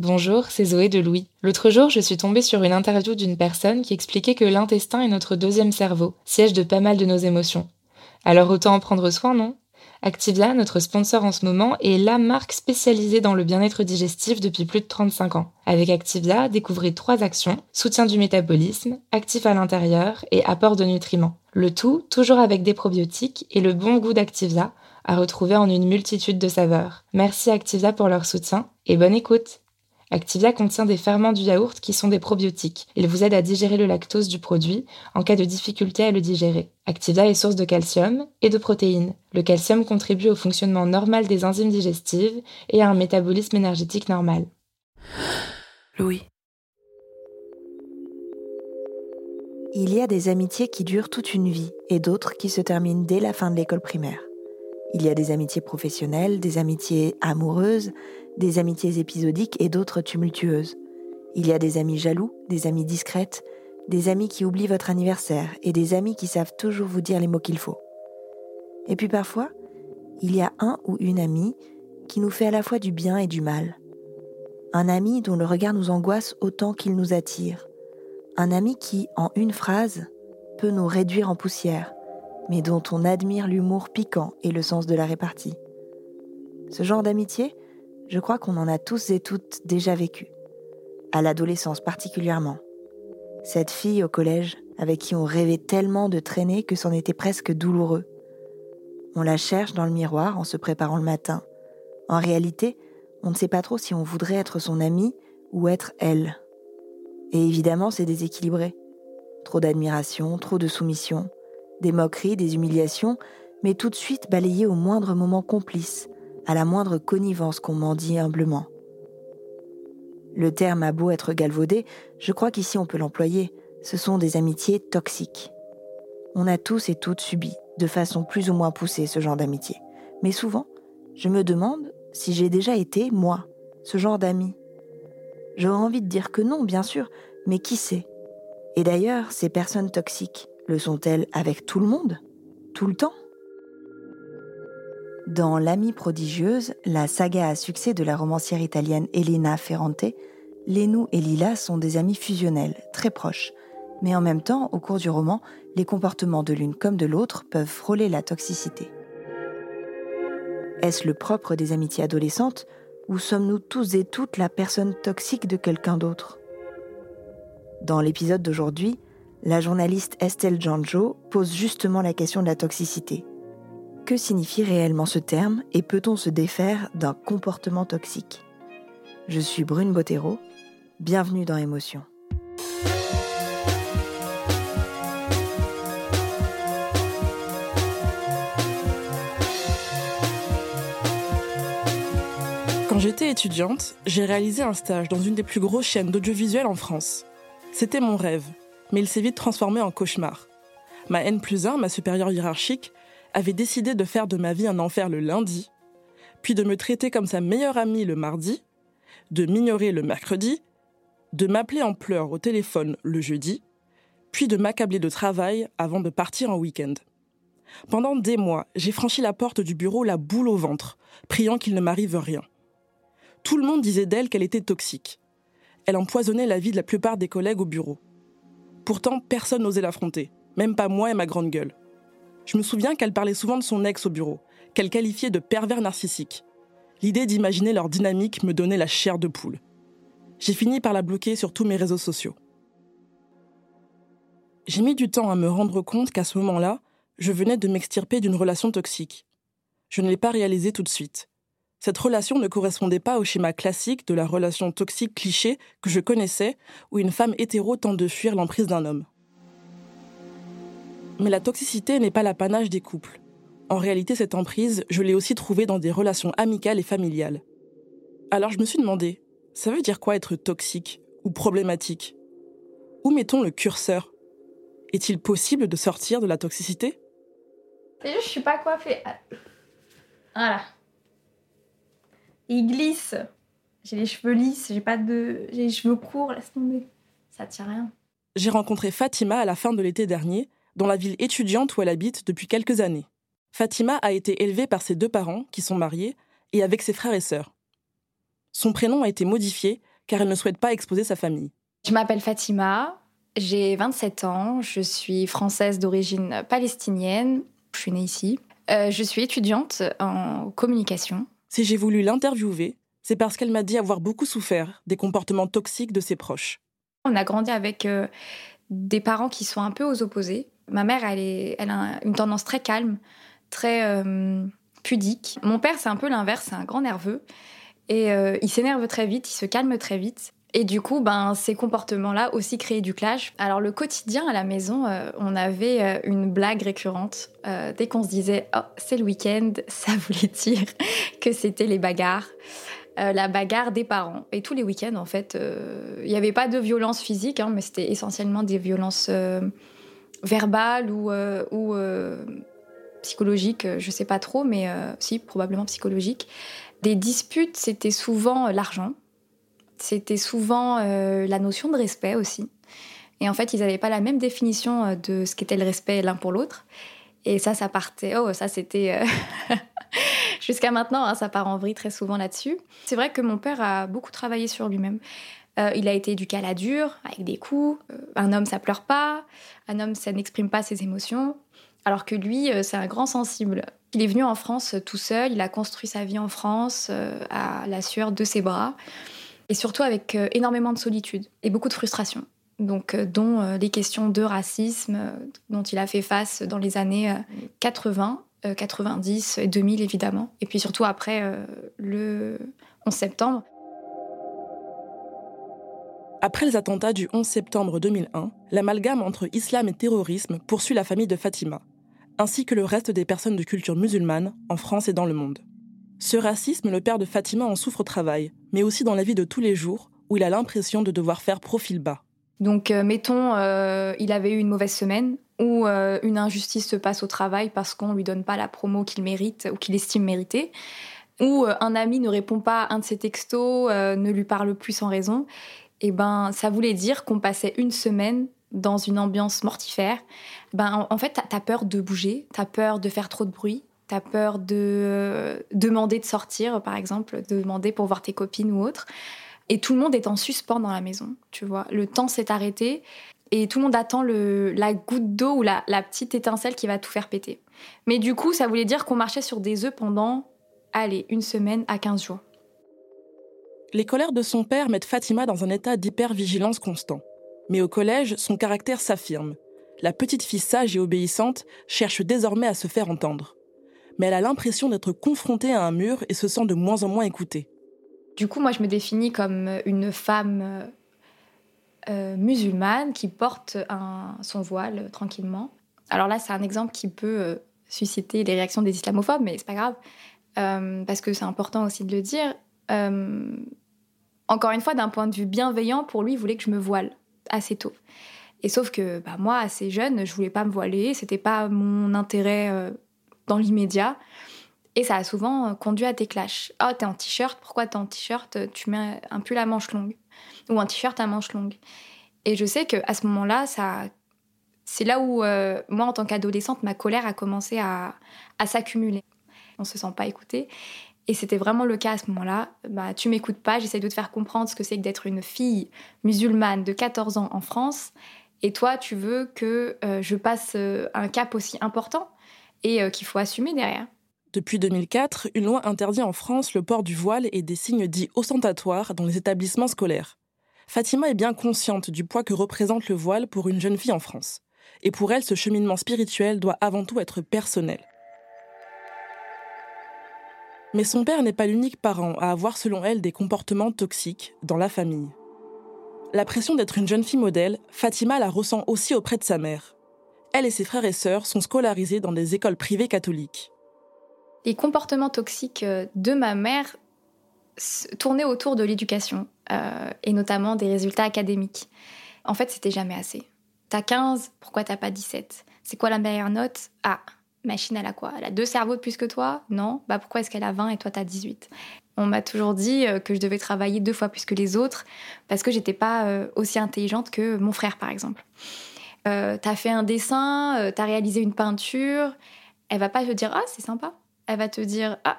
Bonjour, c'est Zoé de Louis. L'autre jour, je suis tombée sur une interview d'une personne qui expliquait que l'intestin est notre deuxième cerveau, siège de pas mal de nos émotions. Alors autant en prendre soin, non? Activia, notre sponsor en ce moment, est la marque spécialisée dans le bien-être digestif depuis plus de 35 ans. Avec Activia, découvrez trois actions, soutien du métabolisme, actif à l'intérieur et apport de nutriments. Le tout toujours avec des probiotiques et le bon goût d'Activia à retrouver en une multitude de saveurs. Merci Activia pour leur soutien et bonne écoute Activia contient des ferments du yaourt qui sont des probiotiques. Ils vous aident à digérer le lactose du produit en cas de difficulté à le digérer. Activia est source de calcium et de protéines. Le calcium contribue au fonctionnement normal des enzymes digestives et à un métabolisme énergétique normal. Louis. Il y a des amitiés qui durent toute une vie et d'autres qui se terminent dès la fin de l'école primaire. Il y a des amitiés professionnelles, des amitiés amoureuses, des amitiés épisodiques et d'autres tumultueuses. Il y a des amis jaloux, des amis discrètes, des amis qui oublient votre anniversaire et des amis qui savent toujours vous dire les mots qu'il faut. Et puis parfois, il y a un ou une amie qui nous fait à la fois du bien et du mal. Un ami dont le regard nous angoisse autant qu'il nous attire. Un ami qui, en une phrase, peut nous réduire en poussière, mais dont on admire l'humour piquant et le sens de la répartie. Ce genre d'amitié, je crois qu'on en a tous et toutes déjà vécu, à l'adolescence particulièrement. Cette fille au collège avec qui on rêvait tellement de traîner que c'en était presque douloureux. On la cherche dans le miroir en se préparant le matin. En réalité, on ne sait pas trop si on voudrait être son amie ou être elle. Et évidemment, c'est déséquilibré. Trop d'admiration, trop de soumission, des moqueries, des humiliations, mais tout de suite balayé au moindre moment complice, à la moindre connivence qu'on m'en dit humblement. Le terme a beau être galvaudé, je crois qu'ici on peut l'employer. Ce sont des amitiés toxiques. On a tous et toutes subi, de façon plus ou moins poussée, ce genre d'amitié. Mais souvent, je me demande si j'ai déjà été, moi, ce genre d'ami. J'aurais envie de dire que non, bien sûr, mais qui sait? Et d'ailleurs, ces personnes toxiques, le sont-elles avec tout le monde? Tout le temps? Dans L'amie prodigieuse, la saga à succès de la romancière italienne Elena Ferrante, Lénou et Lila sont des amis fusionnels, très proches. Mais en même temps, au cours du roman, les comportements de l'une comme de l'autre peuvent frôler la toxicité. Est-ce le propre des amitiés adolescentes ou sommes-nous tous et toutes la personne toxique de quelqu'un d'autre? Dans l'épisode d'aujourd'hui, la journaliste Estelle Janjo pose justement la question de la toxicité. Que signifie réellement ce terme et peut-on se défaire d'un comportement toxique? Je suis Brune Bottero, bienvenue dans Émotion. Quand j'étais étudiante, j'ai réalisé un stage dans une des plus grosses chaînes d'audiovisuel en France. C'était mon rêve, mais il s'est vite transformé en cauchemar. Ma N plus 1, ma supérieure hiérarchique, avait décidé de faire de ma vie un enfer le lundi, puis de me traiter comme sa meilleure amie le mardi, de m'ignorer le mercredi, de m'appeler en pleurs au téléphone le jeudi, puis de m'accabler de travail avant de partir en week-end. Pendant des mois, j'ai franchi la porte du bureau la boule au ventre, priant qu'il ne m'arrive rien. Tout le monde disait d'elle qu'elle était toxique. Elle empoisonnait la vie de la plupart des collègues au bureau. Pourtant, personne n'osait l'affronter. même pas moi et ma grande gueule. Je me souviens qu'elle parlait souvent de son ex au bureau, qu'elle qualifiait de pervers narcissique. L'idée d'imaginer leur dynamique me donnait la chair de poule. J'ai fini par la bloquer sur tous mes réseaux sociaux. J'ai mis du temps à me rendre compte qu'à ce moment-là, je venais de m'extirper d'une relation toxique. Je ne l'ai pas réalisé tout de suite. Cette relation ne correspondait pas au schéma classique de la relation toxique cliché que je connaissais, où une femme hétéro tente de fuir l'emprise d'un homme. Mais la toxicité n'est pas l'apanage des couples. En réalité, cette emprise, je l'ai aussi trouvée dans des relations amicales et familiales. Alors je me suis demandé, ça veut dire quoi être toxique ou problématique? Où mettons le curseur? Est-il possible de sortir de la toxicité? Je suis pas coiffée. Voilà. Il glisse. J'ai les cheveux lisses, j'ai pas de. J'ai les cheveux courts, laisse tomber. Ça tient rien. J'ai rencontré Fatima à la fin de l'été dernier, dans la ville étudiante où elle habite depuis quelques années. Fatima a été élevée par ses deux parents, qui sont mariés, et avec ses frères et sœurs. Son prénom a été modifié car elle ne souhaite pas exposer sa famille. Je m'appelle Fatima, j'ai 27 ans, je suis française d'origine palestinienne, je suis née ici. Euh, je suis étudiante en communication. Si j'ai voulu l'interviewer, c'est parce qu'elle m'a dit avoir beaucoup souffert des comportements toxiques de ses proches. On a grandi avec euh, des parents qui sont un peu aux opposés. Ma mère, elle, est, elle a une tendance très calme, très euh, pudique. Mon père, c'est un peu l'inverse, c'est un grand nerveux. Et il s'énerve très vite, il se calme très vite. Et du coup, ben, ces comportements-là aussi créaient du clash. Alors le quotidien à la maison, euh, on avait euh, une blague récurrente. Euh, dès qu'on se disait « Oh, c'est le week-end », ça voulait dire que c'était les bagarres. la bagarre des parents. Et tous les week-ends, en fait, il n'y avait pas de violence physique, hein, mais c'était essentiellement des violences verbales ou, ou psychologiques, je ne sais pas trop, mais si, probablement psychologiques. Des disputes, c'était souvent l'argent c'était souvent euh, la notion de respect aussi. Et en fait, ils n'avaient pas la même définition euh, de ce qu'était le respect l'un pour l'autre. Et ça, ça partait. Oh, ça, c'était. Euh, jusqu'à maintenant, hein, ça part en vrille très souvent là-dessus. C'est vrai que mon père a beaucoup travaillé sur lui-même. Il a été éduqué à la dure, avec des coups. un homme, ça pleure pas. Un homme, ça n'exprime pas ses émotions. Alors que lui, c'est un grand sensible. Il est venu en France tout seul. Il a construit sa vie en France à la sueur de ses bras et surtout avec euh, énormément de solitude et beaucoup de frustration. Donc, euh, dont euh, les questions de racisme dont il a fait face dans les années 80, 90 et 2000 évidemment. Et puis surtout après le 11 septembre. Après les attentats du 11 septembre 2001, l'amalgame entre islam et terrorisme poursuit la famille de Fatima, ainsi que le reste des personnes de culture musulmane en France et dans le monde. Ce racisme, le père de Fatima en souffre au travail, mais aussi dans la vie de tous les jours, où il a l'impression de devoir faire profil bas. Donc, euh, mettons, euh, il avait eu une mauvaise semaine, ou euh, une injustice se passe au travail parce qu'on lui donne pas la promo qu'il mérite ou qu'il estime mériter, ou un ami ne répond pas à un de ses textos, ne lui parle plus sans raison. Et eh ben, ça voulait dire qu'on passait une semaine dans une ambiance mortifère. Ben, en, fait, t'as peur de bouger, t'as peur de faire trop de bruit, T'as peur de euh, demander de sortir, par exemple, de demander pour voir tes copines ou autre. Et tout le monde est en suspens dans la maison, tu vois. Le temps s'est arrêté et tout le monde attend la goutte d'eau ou la, la, petite étincelle qui va tout faire péter. Mais du coup, ça voulait dire qu'on marchait sur des œufs pendant, allez, une semaine à 15 jours. Les colères de son père mettent Fatima dans un état d'hypervigilance constant. Mais au collège, son caractère s'affirme. La petite fille sage et obéissante cherche désormais à se faire entendre mais elle a l'impression d'être confrontée à un mur et se sent de moins en moins écoutée. Du coup, moi, je me définis comme une femme euh, euh, musulmane qui porte son voile tranquillement. Alors là, c'est un exemple qui peut euh, susciter les réactions des islamophobes, mais c'est pas grave, parce que c'est important aussi de le dire. Encore une fois, d'un point de vue bienveillant, pour lui, il voulait que je me voile assez tôt. Et sauf que bah, moi, assez jeune, je voulais pas me voiler, c'était pas mon intérêt dans l'immédiat. Et ça a souvent euh, conduit à des clashs. Oh, t'es en t-shirt, pourquoi t'es en t-shirt? Tu mets un pull à manches longues. Ou un t-shirt à manches longues. Et je sais qu'à ce moment-là, ça, c'est là où, euh, moi, en tant qu'adolescente, ma colère a commencé à, à s'accumuler. On se sent pas écouté. Et c'était vraiment le cas à ce moment-là. Bah, tu m'écoutes pas, j'essaie de te faire comprendre ce que c'est que d'être une fille musulmane de 14 ans en France. Et toi, tu veux que euh, je passe euh, un cap aussi important et euh, qu'il faut assumer derrière. Depuis 2004, une loi interdit en France le port du voile et des signes dits ostentatoires dans les établissements scolaires. Fatima est bien consciente du poids que représente le voile pour une jeune fille en France. Et pour elle, ce cheminement spirituel doit avant tout être personnel. Mais son père n'est pas l'unique parent à avoir, selon elle, des comportements toxiques dans la famille. La pression d'être une jeune fille modèle, Fatima la ressent aussi auprès de sa mère. Elle et ses frères et sœurs sont scolarisés dans des écoles privées catholiques. Les comportements toxiques euh, de ma mère tournaient autour de l'éducation euh, et notamment des résultats académiques. En fait, c'était jamais assez. T'as 15, pourquoi t'as pas 17 C'est quoi la meilleure note? Ah, machine, elle a quoi? Elle a deux cerveaux de plus que toi? Non. Bah pourquoi est-ce qu'elle a 20 et toi t'as 18 on m'a toujours dit euh, que je devais travailler deux fois plus que les autres parce que j'étais pas euh, aussi intelligente que mon frère, par exemple. Euh, t'as fait un dessin, t'as réalisé une peinture, elle va pas te dire ah c'est sympa. Elle va te dire ah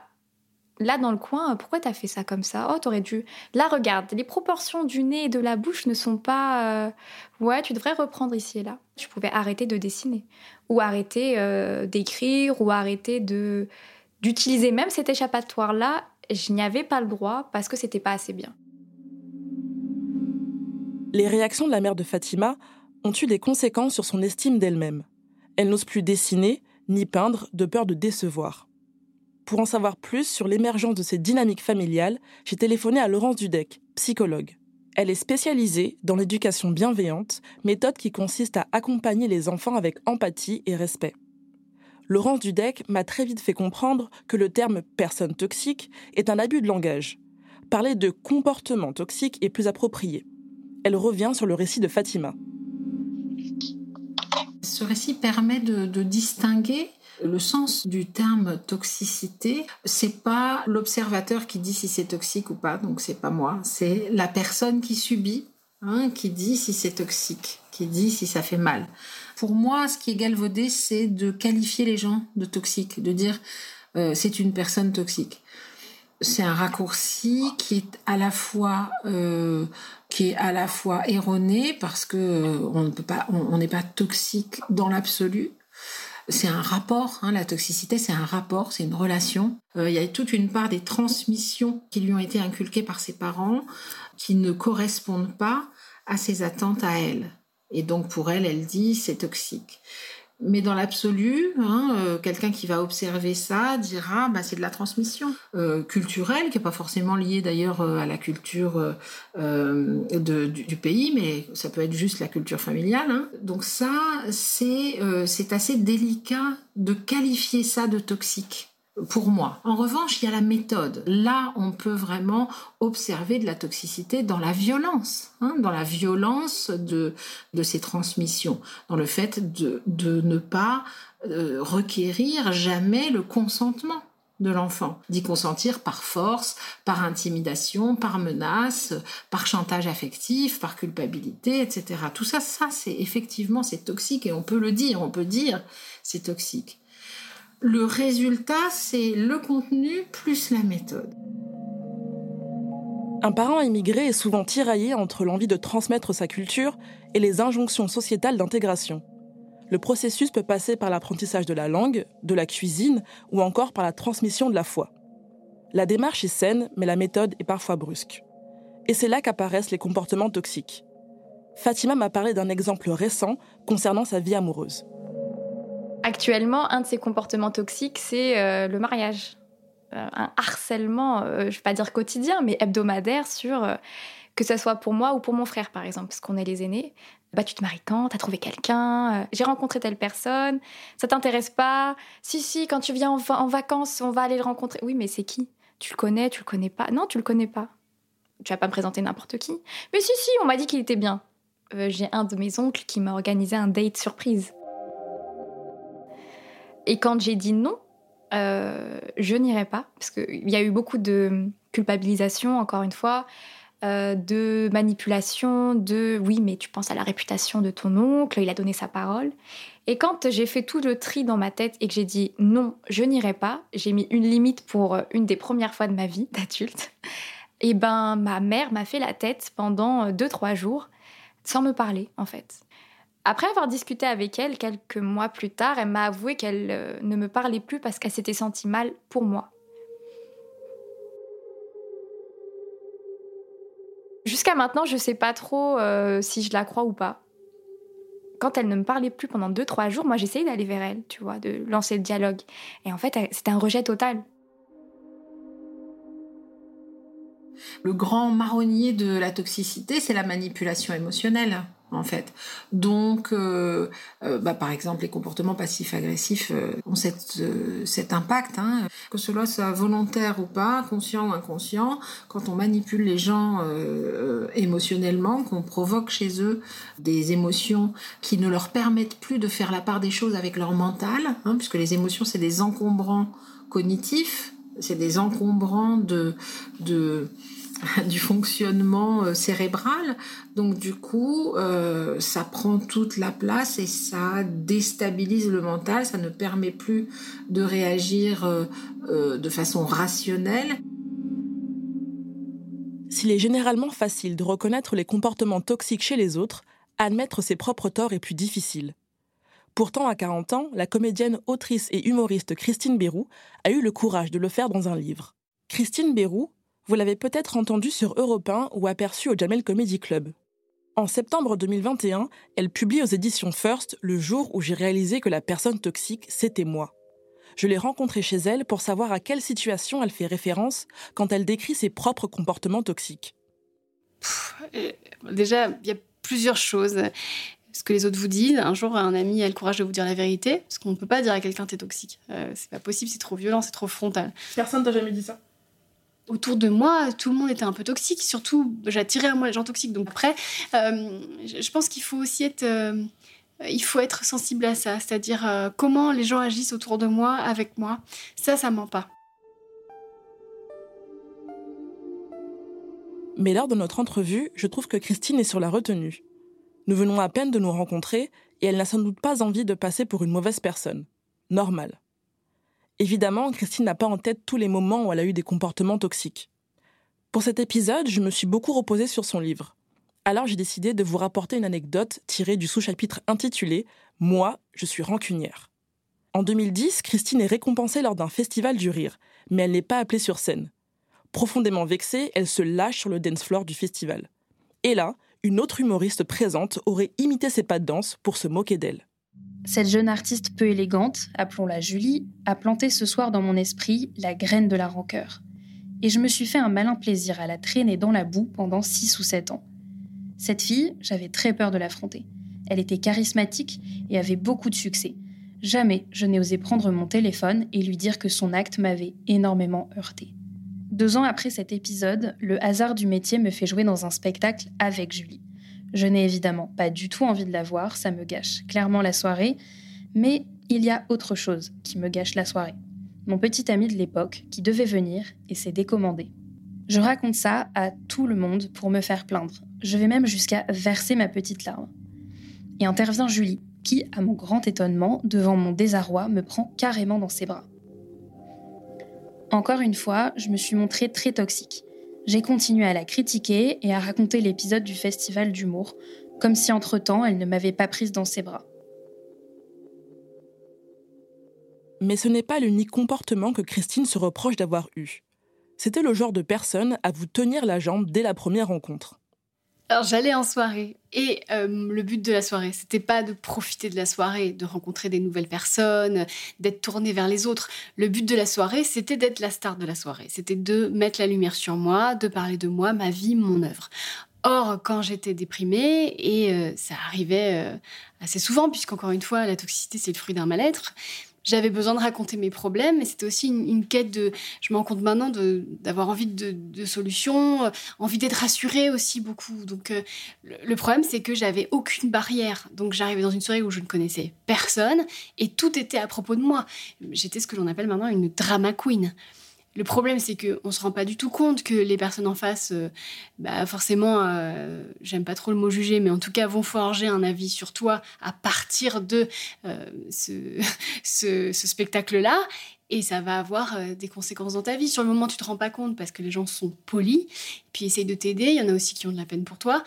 là dans le coin pourquoi t'as fait ça comme ça? Oh t'aurais dû là regarde les proportions du nez et de la bouche ne sont pas ouais tu devrais reprendre ici et là tu pouvais arrêter de dessiner ou arrêter d'écrire ou arrêter de d'utiliser même cet échappatoire là je n'y avais pas le droit parce que c'était pas assez bien. Les réactions de la mère de Fatima ont eu des conséquences sur son estime d'elle-même. Elle n'ose plus dessiner ni peindre de peur de décevoir. Pour en savoir plus sur l'émergence de ces dynamiques familiales, j'ai téléphoné à Laurence Dudek, psychologue. Elle est spécialisée dans l'éducation bienveillante, méthode qui consiste à accompagner les enfants avec empathie et respect. Laurence Dudek m'a très vite fait comprendre que le terme personne toxique est un abus de langage. Parler de comportement toxique est plus approprié. Elle revient sur le récit de Fatima. Ce récit permet de, de distinguer le sens du terme toxicité, c'est pas l'observateur qui dit si c'est toxique ou pas, donc c'est pas moi, c'est la personne qui subit, hein, qui dit si c'est toxique, qui dit si ça fait mal. Pour moi, ce qui est galvaudé, c'est de qualifier les gens de toxiques, de dire euh, c'est une personne toxique. C'est un raccourci qui est à la fois euh, qui est à la fois erroné parce que euh, on ne peut pas, on n'est pas toxique dans l'absolu. C'est un rapport, hein, la toxicité, c'est un rapport, c'est une relation. Euh, il y a toute une part des transmissions qui lui ont été inculquées par ses parents qui ne correspondent pas à ses attentes à elle. Et donc pour elle, elle dit c'est toxique. Mais dans l'absolu, hein, euh, quelqu'un qui va observer ça dira bah, c'est de la transmission euh, culturelle qui n'est pas forcément liée d'ailleurs euh, à la culture de, du, pays, mais ça peut être juste la culture familiale. Hein. Donc ça, c'est assez délicat de qualifier ça de toxique pour moi. En revanche, il y a la méthode. Là, on peut vraiment observer de la toxicité dans la violence, hein, dans la violence de, de ces transmissions, dans le fait de, ne pas euh, requérir jamais le consentement de l'enfant, d'y consentir par force, par intimidation, par menace, par chantage affectif, par culpabilité, etc. Tout ça, ça, c'est effectivement, c'est toxique et on peut le dire, on peut dire, c'est toxique. Le résultat, c'est le contenu plus la méthode. Un parent immigré est souvent tiraillé entre l'envie de transmettre sa culture et les injonctions sociétales d'intégration. Le processus peut passer par l'apprentissage de la langue, de la cuisine ou encore par la transmission de la foi. La démarche est saine, mais la méthode est parfois brusque. Et c'est là qu'apparaissent les comportements toxiques. Fatima m'a parlé d'un exemple récent concernant sa vie amoureuse. Actuellement, un de ces comportements toxiques, c'est euh, le mariage. Euh, un harcèlement, euh, je ne vais pas dire quotidien, mais hebdomadaire sur euh, que ce soit pour moi ou pour mon frère, par exemple, parce qu'on est les aînés. Bah, tu te maries quand? T'as trouvé quelqu'un? J'ai rencontré telle personne. Ça t'intéresse pas? Si, si, quand tu viens en, va en, vacances, on va aller le rencontrer. Oui, mais c'est qui? Tu le connais? Tu le connais pas? Non, tu le connais pas. Tu vas pas me présenter n'importe qui. Mais si, si, on m'a dit qu'il était bien. J'ai un de mes oncles qui m'a organisé un date surprise. Et quand j'ai dit non, euh, je n'irai pas, parce qu'il y a eu beaucoup de culpabilisation, encore une fois, euh, de manipulation, de oui, mais tu penses à la réputation de ton oncle, il a donné sa parole. Et quand j'ai fait tout le tri dans ma tête et que j'ai dit non, je n'irai pas, j'ai mis une limite pour une des premières fois de ma vie d'adulte, et ben ma mère m'a fait la tête pendant deux, trois jours sans me parler, en fait. Après avoir discuté avec elle quelques mois plus tard, elle m'a avoué qu'elle euh, ne me parlait plus parce qu'elle s'était sentie mal pour moi. Jusqu'à maintenant, je ne sais pas trop euh, si je la crois ou pas. Quand elle ne me parlait plus pendant 2-3 jours, moi j'essayais d'aller vers elle, tu vois, de lancer le dialogue. Et en fait, c'était un rejet total. Le grand marronnier de la toxicité, c'est la manipulation émotionnelle en fait. Donc, euh, euh, bah, par exemple, les comportements passifs-agressifs euh, ont cet impact, hein. que cela soit volontaire ou pas, conscient ou inconscient. Quand on manipule les gens émotionnellement, qu'on provoque chez eux des émotions qui ne leur permettent plus de faire la part des choses avec leur mental, hein, puisque les émotions, c'est des encombrants cognitifs, c'est des encombrants de du fonctionnement euh, cérébral. Donc du coup, euh, ça prend toute la place et ça déstabilise le mental, ça ne permet plus de réagir euh, de façon rationnelle. S'il est généralement facile de reconnaître les comportements toxiques chez les autres, admettre ses propres torts est plus difficile. Pourtant, à 40 ans, la comédienne, autrice et humoriste Christine Bérou a eu le courage de le faire dans un livre. Christine Bérou vous l'avez peut-être entendu sur Europe 1 ou aperçu au Jamel Comedy Club. En septembre 2021, elle publie aux éditions First le jour où j'ai réalisé que la personne toxique, c'était moi. Je l'ai rencontrée chez elle pour savoir à quelle situation elle fait référence quand elle décrit ses propres comportements toxiques. Euh, déjà, il y a plusieurs choses. Ce que les autres vous disent, un jour un ami a le courage de vous dire la vérité, parce qu'on ne peut pas dire à quelqu'un t'es toxique. Euh, c'est pas possible, c'est trop violent, c'est trop frontal. Personne t'a jamais dit ça? Autour de moi, tout le monde était un peu toxique. Surtout, j'attirais à moi les gens toxiques. Donc après, euh, je pense qu'il faut aussi être, euh, sensible à ça, c'est-à-dire euh, comment les gens agissent autour de moi, avec moi. Ça, ça ment pas. Mais lors de notre entrevue, je trouve que Christine est sur la retenue. Nous venons à peine de nous rencontrer et elle n'a sans doute pas envie de passer pour une mauvaise personne. Normal. Évidemment, Christine n'a pas en tête tous les moments où elle a eu des comportements toxiques. Pour cet épisode, je me suis beaucoup reposée sur son livre. Alors j'ai décidé de vous rapporter une anecdote tirée du sous-chapitre intitulé Moi, je suis rancunière. En 2010, Christine est récompensée lors d'un festival du rire, mais elle n'est pas appelée sur scène. Profondément vexée, elle se lâche sur le dance floor du festival. Et là, une autre humoriste présente aurait imité ses pas de danse pour se moquer d'elle. Cette jeune artiste peu élégante, appelons-la Julie, a planté ce soir dans mon esprit la graine de la rancœur. Et je me suis fait un malin plaisir à la traîner dans la boue pendant 6 ou 7 ans. Cette fille, j'avais très peur de l'affronter. Elle était charismatique et avait beaucoup de succès. Jamais je n'ai osé prendre mon téléphone et lui dire que son acte m'avait énormément heurté. Deux ans après cet épisode, le hasard du métier me fait jouer dans un spectacle avec Julie. Je n'ai évidemment pas du tout envie de la voir, ça me gâche clairement la soirée, mais il y a autre chose qui me gâche la soirée. Mon petit ami de l'époque qui devait venir et s'est décommandé. Je raconte ça à tout le monde pour me faire plaindre. Je vais même jusqu'à verser ma petite larme. Et intervient Julie, qui, à mon grand étonnement, devant mon désarroi, me prend carrément dans ses bras. Encore une fois, je me suis montrée très toxique. J'ai continué à la critiquer et à raconter l'épisode du festival d'humour, comme si entre-temps elle ne m'avait pas prise dans ses bras. Mais ce n'est pas l'unique comportement que Christine se reproche d'avoir eu. C'était le genre de personne à vous tenir la jambe dès la première rencontre. Alors j'allais en soirée et euh, le but de la soirée, c'était pas de profiter de la soirée, de rencontrer des nouvelles personnes, d'être tourné vers les autres. Le but de la soirée, c'était d'être la star de la soirée. C'était de mettre la lumière sur moi, de parler de moi, ma vie, mon œuvre. Or, quand j'étais déprimée, et euh, ça arrivait euh, assez souvent, puisqu'encore une fois, la toxicité, c'est le fruit d'un mal-être, j'avais besoin de raconter mes problèmes, mais c'était aussi une, quête de, je me rends compte maintenant d'avoir envie de, solutions, euh, envie d'être rassurée aussi beaucoup. Donc euh, le, problème c'est que j'avais aucune barrière. Donc j'arrivais dans une soirée où je ne connaissais personne et tout était à propos de moi. J'étais ce que l'on appelle maintenant une drama queen. Le problème, c'est qu'on ne se rend pas du tout compte que les personnes en face, euh, bah forcément, euh, j'aime pas trop le mot juger, mais en tout cas, vont forger un avis sur toi à partir de euh, ce, spectacle-là. Et ça va avoir des conséquences dans ta vie. Sur le moment, tu te rends pas compte parce que les gens sont polis, puis essayent de t'aider. Il y en a aussi qui ont de la peine pour toi.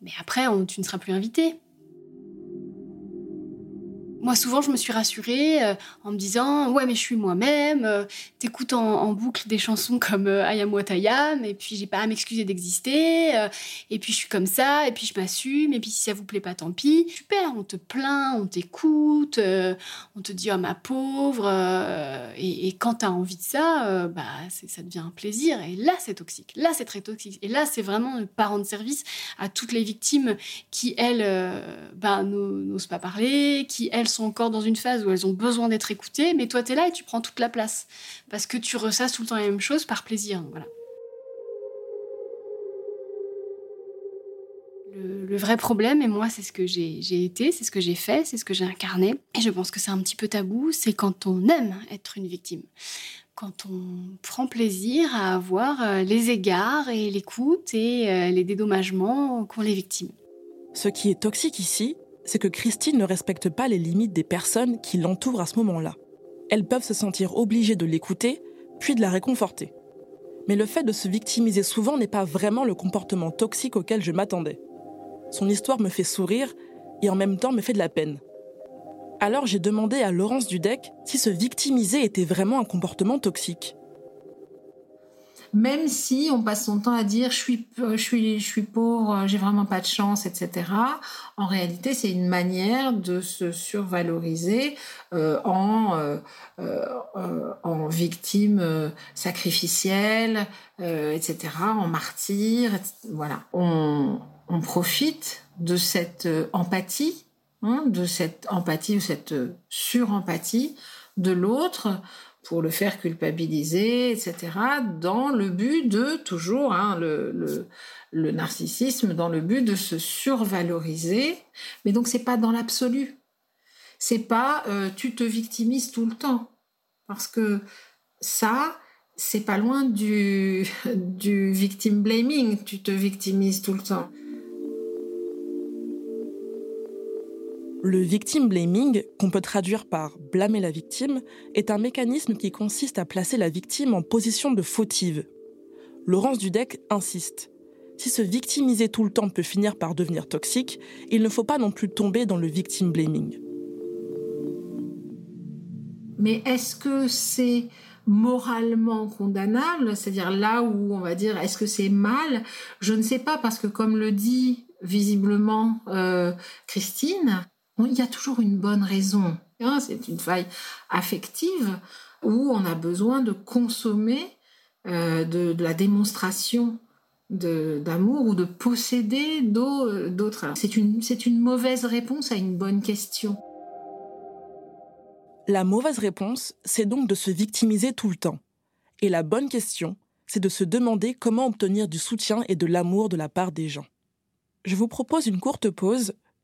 Mais après, tu ne seras plus invité. Moi, souvent, je me suis rassurée euh, en me disant Ouais, mais je suis moi-même. Euh, T'écoutes en, boucle des chansons comme euh, I am what I am, et puis j'ai pas à m'excuser d'exister, euh, et puis je suis comme ça, et puis je m'assume, et puis si ça vous plaît pas, tant pis. Super, on te plaint, on t'écoute, on te dit Oh, ma pauvre. Et, et, quand t'as envie de ça, bah, ça devient un plaisir. Et là, c'est toxique. Là, c'est très toxique. Et là, c'est vraiment le parent de service à toutes les victimes qui, elles, bah, n'osent pas parler, qui, elles, sont encore dans une phase où elles ont besoin d'être écoutées, mais toi, tu es là et tu prends toute la place. Parce que tu ressasses tout le temps la même chose par plaisir. Voilà. Le, vrai problème, et moi, c'est ce que j'ai été, c'est ce que j'ai fait, c'est ce que j'ai incarné, et je pense que c'est un petit peu tabou, c'est quand on aime être une victime. Quand on prend plaisir à avoir euh, les égards et l'écoute et euh, les dédommagements qu'ont les victimes. Ce qui est toxique ici, c'est que Christine ne respecte pas les limites des personnes qui l'entourent à ce moment-là. Elles peuvent se sentir obligées de l'écouter, puis de la réconforter. Mais le fait de se victimiser souvent n'est pas vraiment le comportement toxique auquel je m'attendais. Son histoire me fait sourire et en même temps me fait de la peine. Alors j'ai demandé à Laurence Dudek si se victimiser était vraiment un comportement toxique même si on passe son temps à dire je suis, je suis, je suis pauvre, j'ai vraiment pas de chance, etc. En réalité, c'est une manière de se survaloriser euh, en, euh, euh, en victime sacrificielle, etc., en martyr. Voilà. On, on profite de cette empathie, hein, de cette empathie ou cette surempathie de l'autre pour le faire culpabiliser, etc., dans le but de, toujours, hein, le, le, narcissisme, dans le but de se survaloriser. Mais donc, c'est pas dans l'absolu. C'est pas euh, tu te victimises tout le temps. Parce que ça, c'est pas loin du, du victim blaming. Tu te victimises tout le temps. Le victim blaming, qu'on peut traduire par blâmer la victime, est un mécanisme qui consiste à placer la victime en position de fautive. Laurence Dudek insiste. Si se victimiser tout le temps peut finir par devenir toxique, il ne faut pas non plus tomber dans le victim blaming. Mais est-ce que c'est moralement condamnable, c'est-à-dire là où on va dire est-ce que c'est mal, je ne sais pas parce que comme le dit visiblement euh, Christine, il y a toujours une bonne raison. Hein, c'est une faille affective où on a besoin de consommer euh, de, la démonstration d'amour ou de posséder d'autres. C'est une mauvaise réponse à une bonne question. La mauvaise réponse, c'est donc de se victimiser tout le temps. Et la bonne question, c'est de se demander comment obtenir du soutien et de l'amour de la part des gens. Je vous propose une courte pause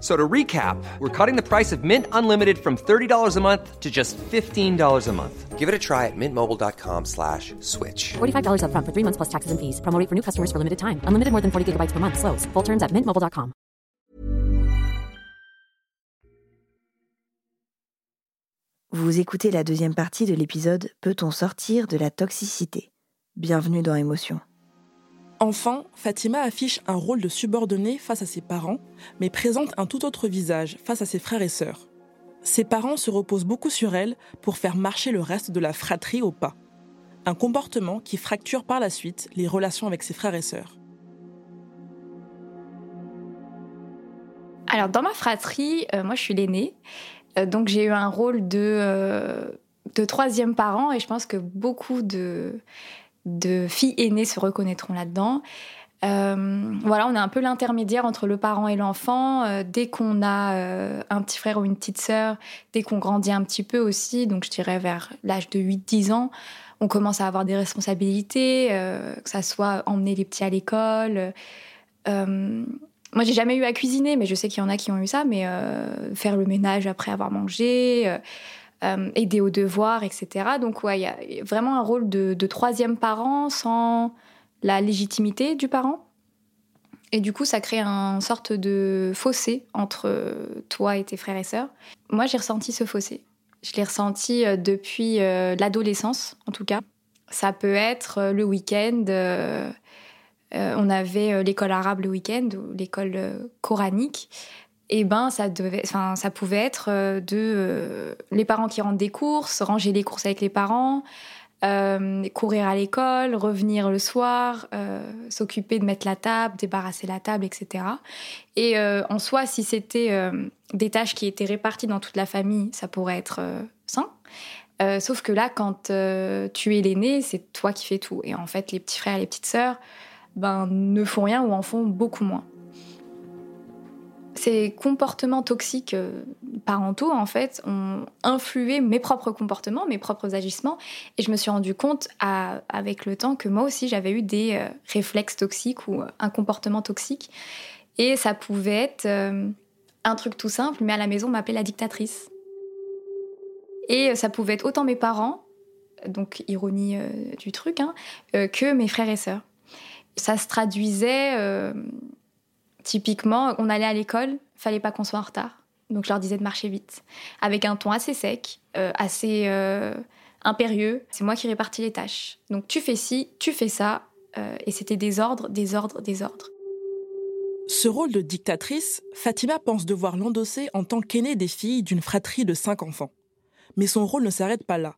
So to recap, we're cutting the price of Mint Unlimited from $30 a month to just $15 a month. Give it a try at mintmobile.com slash switch. $45 up front for three months plus taxes and fees. Promo for new customers for limited time. Unlimited more than 40 gigabytes per month. Slows. Full terms at mintmobile.com. Vous écoutez la deuxième partie de l'épisode Peut-on sortir de la toxicité? Bienvenue dans Émotion. Enfin, Fatima affiche un rôle de subordonnée face à ses parents, mais présente un tout autre visage face à ses frères et sœurs. Ses parents se reposent beaucoup sur elle pour faire marcher le reste de la fratrie au pas. Un comportement qui fracture par la suite les relations avec ses frères et sœurs. Alors, dans ma fratrie, euh, moi je suis l'aînée, euh, donc j'ai eu un rôle euh, de troisième parent et je pense que beaucoup de, de filles aînées se reconnaîtront là-dedans. Euh, voilà, on est un peu l'intermédiaire entre le parent et l'enfant. Euh, dès qu'on a euh, un petit frère ou une petite sœur, dès qu'on grandit un petit peu aussi, donc je dirais vers l'âge de 8-10 ans, on commence à avoir des responsabilités, que ça soit emmener les petits à l'école. moi, j'ai jamais eu à cuisiner, mais je sais qu'il y en a qui ont eu ça, mais faire le ménage après avoir mangé euh, aider aux devoirs, etc. Donc, ouais, il y a vraiment un rôle de, troisième parent sans la légitimité du parent. Et du coup, ça crée un sorte de fossé entre toi et tes frères et sœurs. Moi, j'ai ressenti ce fossé. Je l'ai ressenti euh, depuis euh, l'adolescence, en tout cas. Ça peut être euh, le week-end. on avait l'école arabe le week-end, ou l'école coranique. Et ben, ça pouvait être de les parents qui rentrent des courses, ranger les courses avec les parents, euh, courir à l'école, revenir le soir, euh, s'occuper de mettre la table, débarrasser la table, etc. Et euh, en soi, si c'était des tâches qui étaient réparties dans toute la famille, ça pourrait être sain. sauf que là, quand tu es l'aîné, c'est toi qui fais tout. Et en fait, les petits frères et les petites sœurs ben, ne font rien ou en font beaucoup moins. Ces comportements toxiques euh, parentaux, en fait, ont influé mes propres comportements, mes propres agissements. Et je me suis rendu compte avec le temps que moi aussi, j'avais eu des euh, réflexes toxiques ou euh, un comportement toxique. Et ça pouvait être un truc tout simple, mais à la maison, on m'appelait la dictatrice. Et ça pouvait être autant mes parents, donc ironie du truc, hein, que mes frères et sœurs. Ça se traduisait Typiquement, on allait à l'école, fallait pas qu'on soit en retard. Donc je leur disais de marcher vite, avec un ton assez sec, euh, assez euh, impérieux. C'est moi qui répartis les tâches. Donc tu fais ci, tu fais ça, euh, et c'était des ordres, des ordres, des ordres. Ce rôle de dictatrice, Fatima pense devoir l'endosser en tant qu'aînée des filles d'une fratrie de cinq enfants. Mais son rôle ne s'arrête pas là.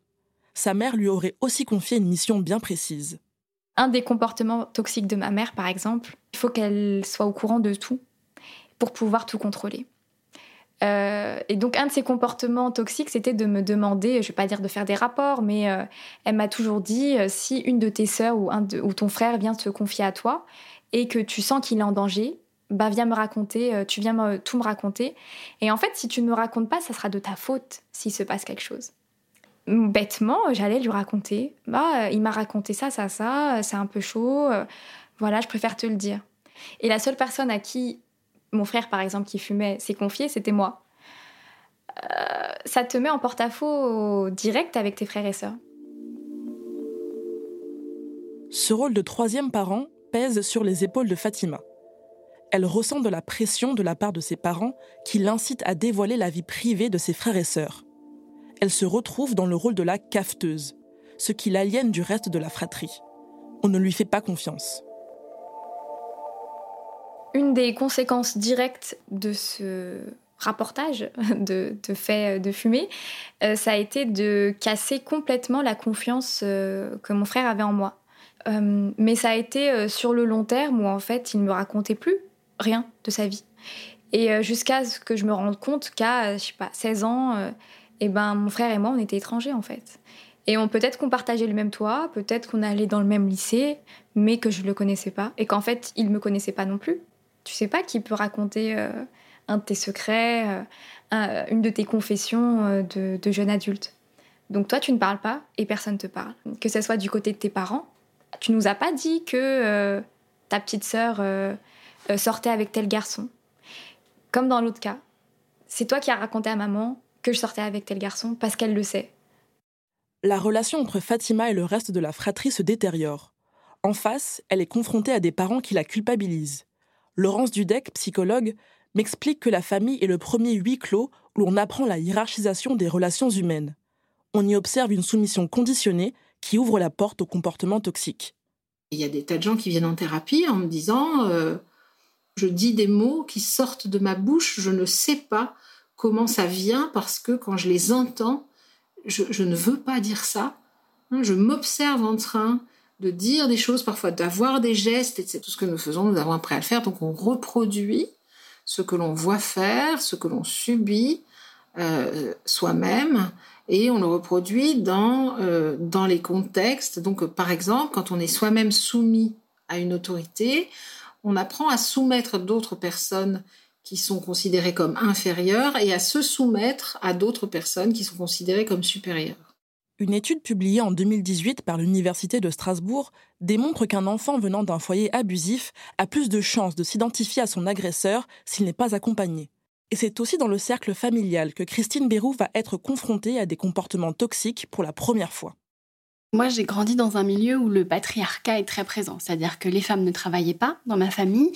Sa mère lui aurait aussi confié une mission bien précise. Un des comportements toxiques de ma mère, par exemple, il faut qu'elle soit au courant de tout pour pouvoir tout contrôler. Euh, et donc un de ces comportements toxiques, c'était de me demander, je vais pas dire de faire des rapports, mais euh, elle m'a toujours dit euh, si une de tes sœurs ou, un ou ton frère vient te confier à toi et que tu sens qu'il est en danger, bah viens me raconter, tu viens tout me raconter. Et en fait, si tu ne me racontes pas, ça sera de ta faute s'il se passe quelque chose bêtement, j'allais lui raconter. Bah, il m'a raconté ça, ça, ça, c'est un peu chaud. Euh, voilà, je préfère te le dire. Et la seule personne à qui mon frère, par exemple, qui fumait, s'est confié, c'était moi. Euh, ça te met en porte-à-faux direct avec tes frères et sœurs. Ce rôle de troisième parent pèse sur les épaules de Fatima. Elle ressent de la pression de la part de ses parents qui l'incitent à dévoiler la vie privée de ses frères et sœurs elle se retrouve dans le rôle de la cafeteuse, ce qui l'aliène du reste de la fratrie. On ne lui fait pas confiance. Une des conséquences directes de ce rapportage de, fait de fumée, euh, ça a été de casser complètement la confiance euh, que mon frère avait en moi. Euh, mais ça a été sur le long terme où en fait il ne me racontait plus rien de sa vie. Et jusqu'à ce que je me rende compte qu'à, je sais pas, 16 ans, et ben mon frère et moi, on était étrangers en fait. Et on peut-être qu'on partageait le même toit, peut-être qu'on allait dans le même lycée, mais que je le connaissais pas et qu'en fait il me connaissait pas non plus. Tu sais pas qui peut raconter euh, un de tes secrets, euh, une de tes confessions euh, de, de, jeune adulte. Donc toi tu ne parles pas et personne te parle. Que ce soit du côté de tes parents, tu nous as pas dit que ta petite sœur sortait avec tel garçon. Comme dans l'autre cas, c'est toi qui as raconté à maman que je sortais avec tel garçon parce qu'elle le sait. La relation entre Fatima et le reste de la fratrie se détériore. En face, elle est confrontée à des parents qui la culpabilisent. Laurence Dudek, psychologue, m'explique que la famille est le premier huis clos où l'on apprend la hiérarchisation des relations humaines. On y observe une soumission conditionnée qui ouvre la porte au comportement toxique. Il y a des tas de gens qui viennent en thérapie en me disant euh, Je dis des mots qui sortent de ma bouche, je ne sais pas comment ça vient parce que quand je les entends, je, ne veux pas dire ça. Hein, je m'observe en train de dire des choses, parfois d'avoir des gestes, et c'est tout ce que nous faisons, nous avons appris à le faire, donc on reproduit ce que l'on voit faire, ce que l'on subit euh, soi-même, et on le reproduit dans, euh, dans les contextes. Donc par exemple, quand on est soi-même soumis à une autorité, on apprend à soumettre d'autres personnes qui sont considérés comme inférieurs et à se soumettre à d'autres personnes qui sont considérées comme supérieures. Une étude publiée en 2018 par l'Université de Strasbourg démontre qu'un enfant venant d'un foyer abusif a plus de chances de s'identifier à son agresseur s'il n'est pas accompagné. Et c'est aussi dans le cercle familial que Christine Bérou va être confrontée à des comportements toxiques pour la première fois. Moi, j'ai grandi dans un milieu où le patriarcat est très présent, c'est-à-dire que les femmes ne travaillaient pas dans ma famille,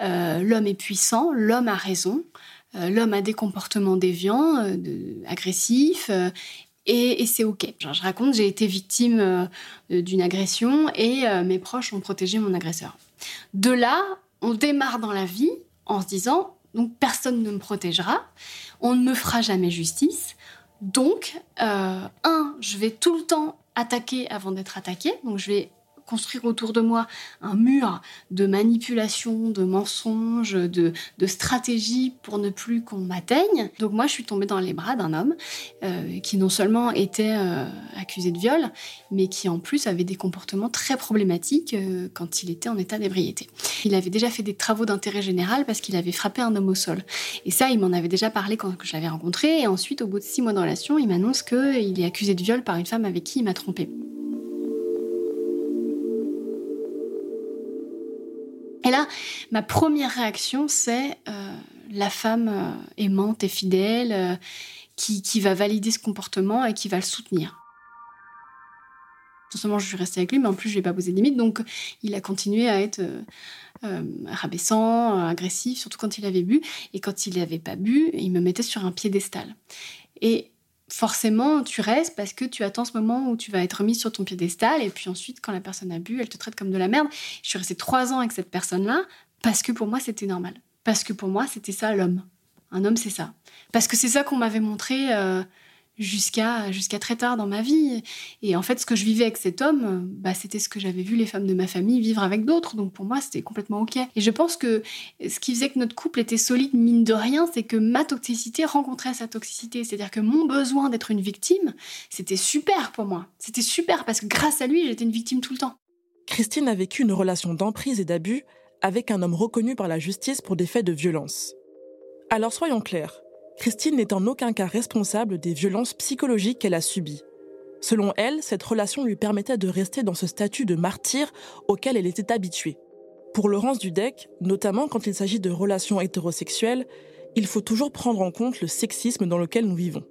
euh, l'homme est puissant, l'homme a raison, euh, l'homme a des comportements déviants, euh, agressifs, et, c'est OK. je raconte, j'ai été victime d'une agression et mes proches ont protégé mon agresseur. De là, on démarre dans la vie en se disant, donc personne ne me protégera, on ne me fera jamais justice, donc, un, je vais tout le temps attaquer avant d'être attaqué. Donc je vais construire autour de moi un mur de manipulation, de mensonges, de, de stratégies pour ne plus qu'on m'atteigne. Donc moi, je suis tombée dans les bras d'un homme euh, qui non seulement était euh, accusé de viol, mais qui en plus avait des comportements très problématiques euh, quand il était en état d'ébriété. Il avait déjà fait des travaux d'intérêt général parce qu'il avait frappé un homme au sol. Et ça, il m'en avait déjà parlé quand je l'avais rencontré. Et ensuite, au bout de six mois de relation, il m'annonce qu'il est accusé de viol par une femme avec qui il m'a trompé. Et là, ma première réaction, c'est euh, la femme euh, aimante et fidèle euh, qui, qui, va valider ce comportement et qui va le soutenir. Non seulement je suis restée avec lui, mais en plus je lui ai pas posé de limite, donc il a continué à être rabaissant, agressif, surtout quand il avait bu. Et quand il n'avait pas bu, il me mettait sur un piédestal. Forcément, tu restes parce que tu attends ce moment où tu vas être mis sur ton piédestal. Et puis ensuite, quand la personne a bu, elle te traite comme de la merde. Je suis restée trois ans avec cette personne-là parce que pour moi, c'était normal. Parce que pour moi, c'était ça l'homme. Un homme, c'est ça. Parce que c'est ça qu'on m'avait montré euh, jusqu'à jusqu'à très tard dans ma vie. Et en fait, ce que je vivais avec cet homme, bah, c'était ce que j'avais vu les femmes de ma famille vivre avec d'autres. Donc pour moi, c'était complètement OK. Et je pense que ce qui faisait que notre couple était solide, mine de rien, c'est que ma toxicité rencontrait sa toxicité. C'est-à-dire que mon besoin d'être une victime, c'était super pour moi. C'était super parce que grâce à lui, j'étais une victime tout le temps. Christine a vécu une relation d'emprise et d'abus avec un homme reconnu par la justice pour des faits de violence. Alors soyons clairs, Christine n'est en aucun cas responsable des violences psychologiques qu'elle a subies. Selon elle, cette relation lui permettait de rester dans ce statut de martyr auquel elle était habituée. Pour Laurence Dudek, notamment quand il s'agit de relations hétérosexuelles, il faut toujours prendre en compte le sexisme dans lequel nous vivons.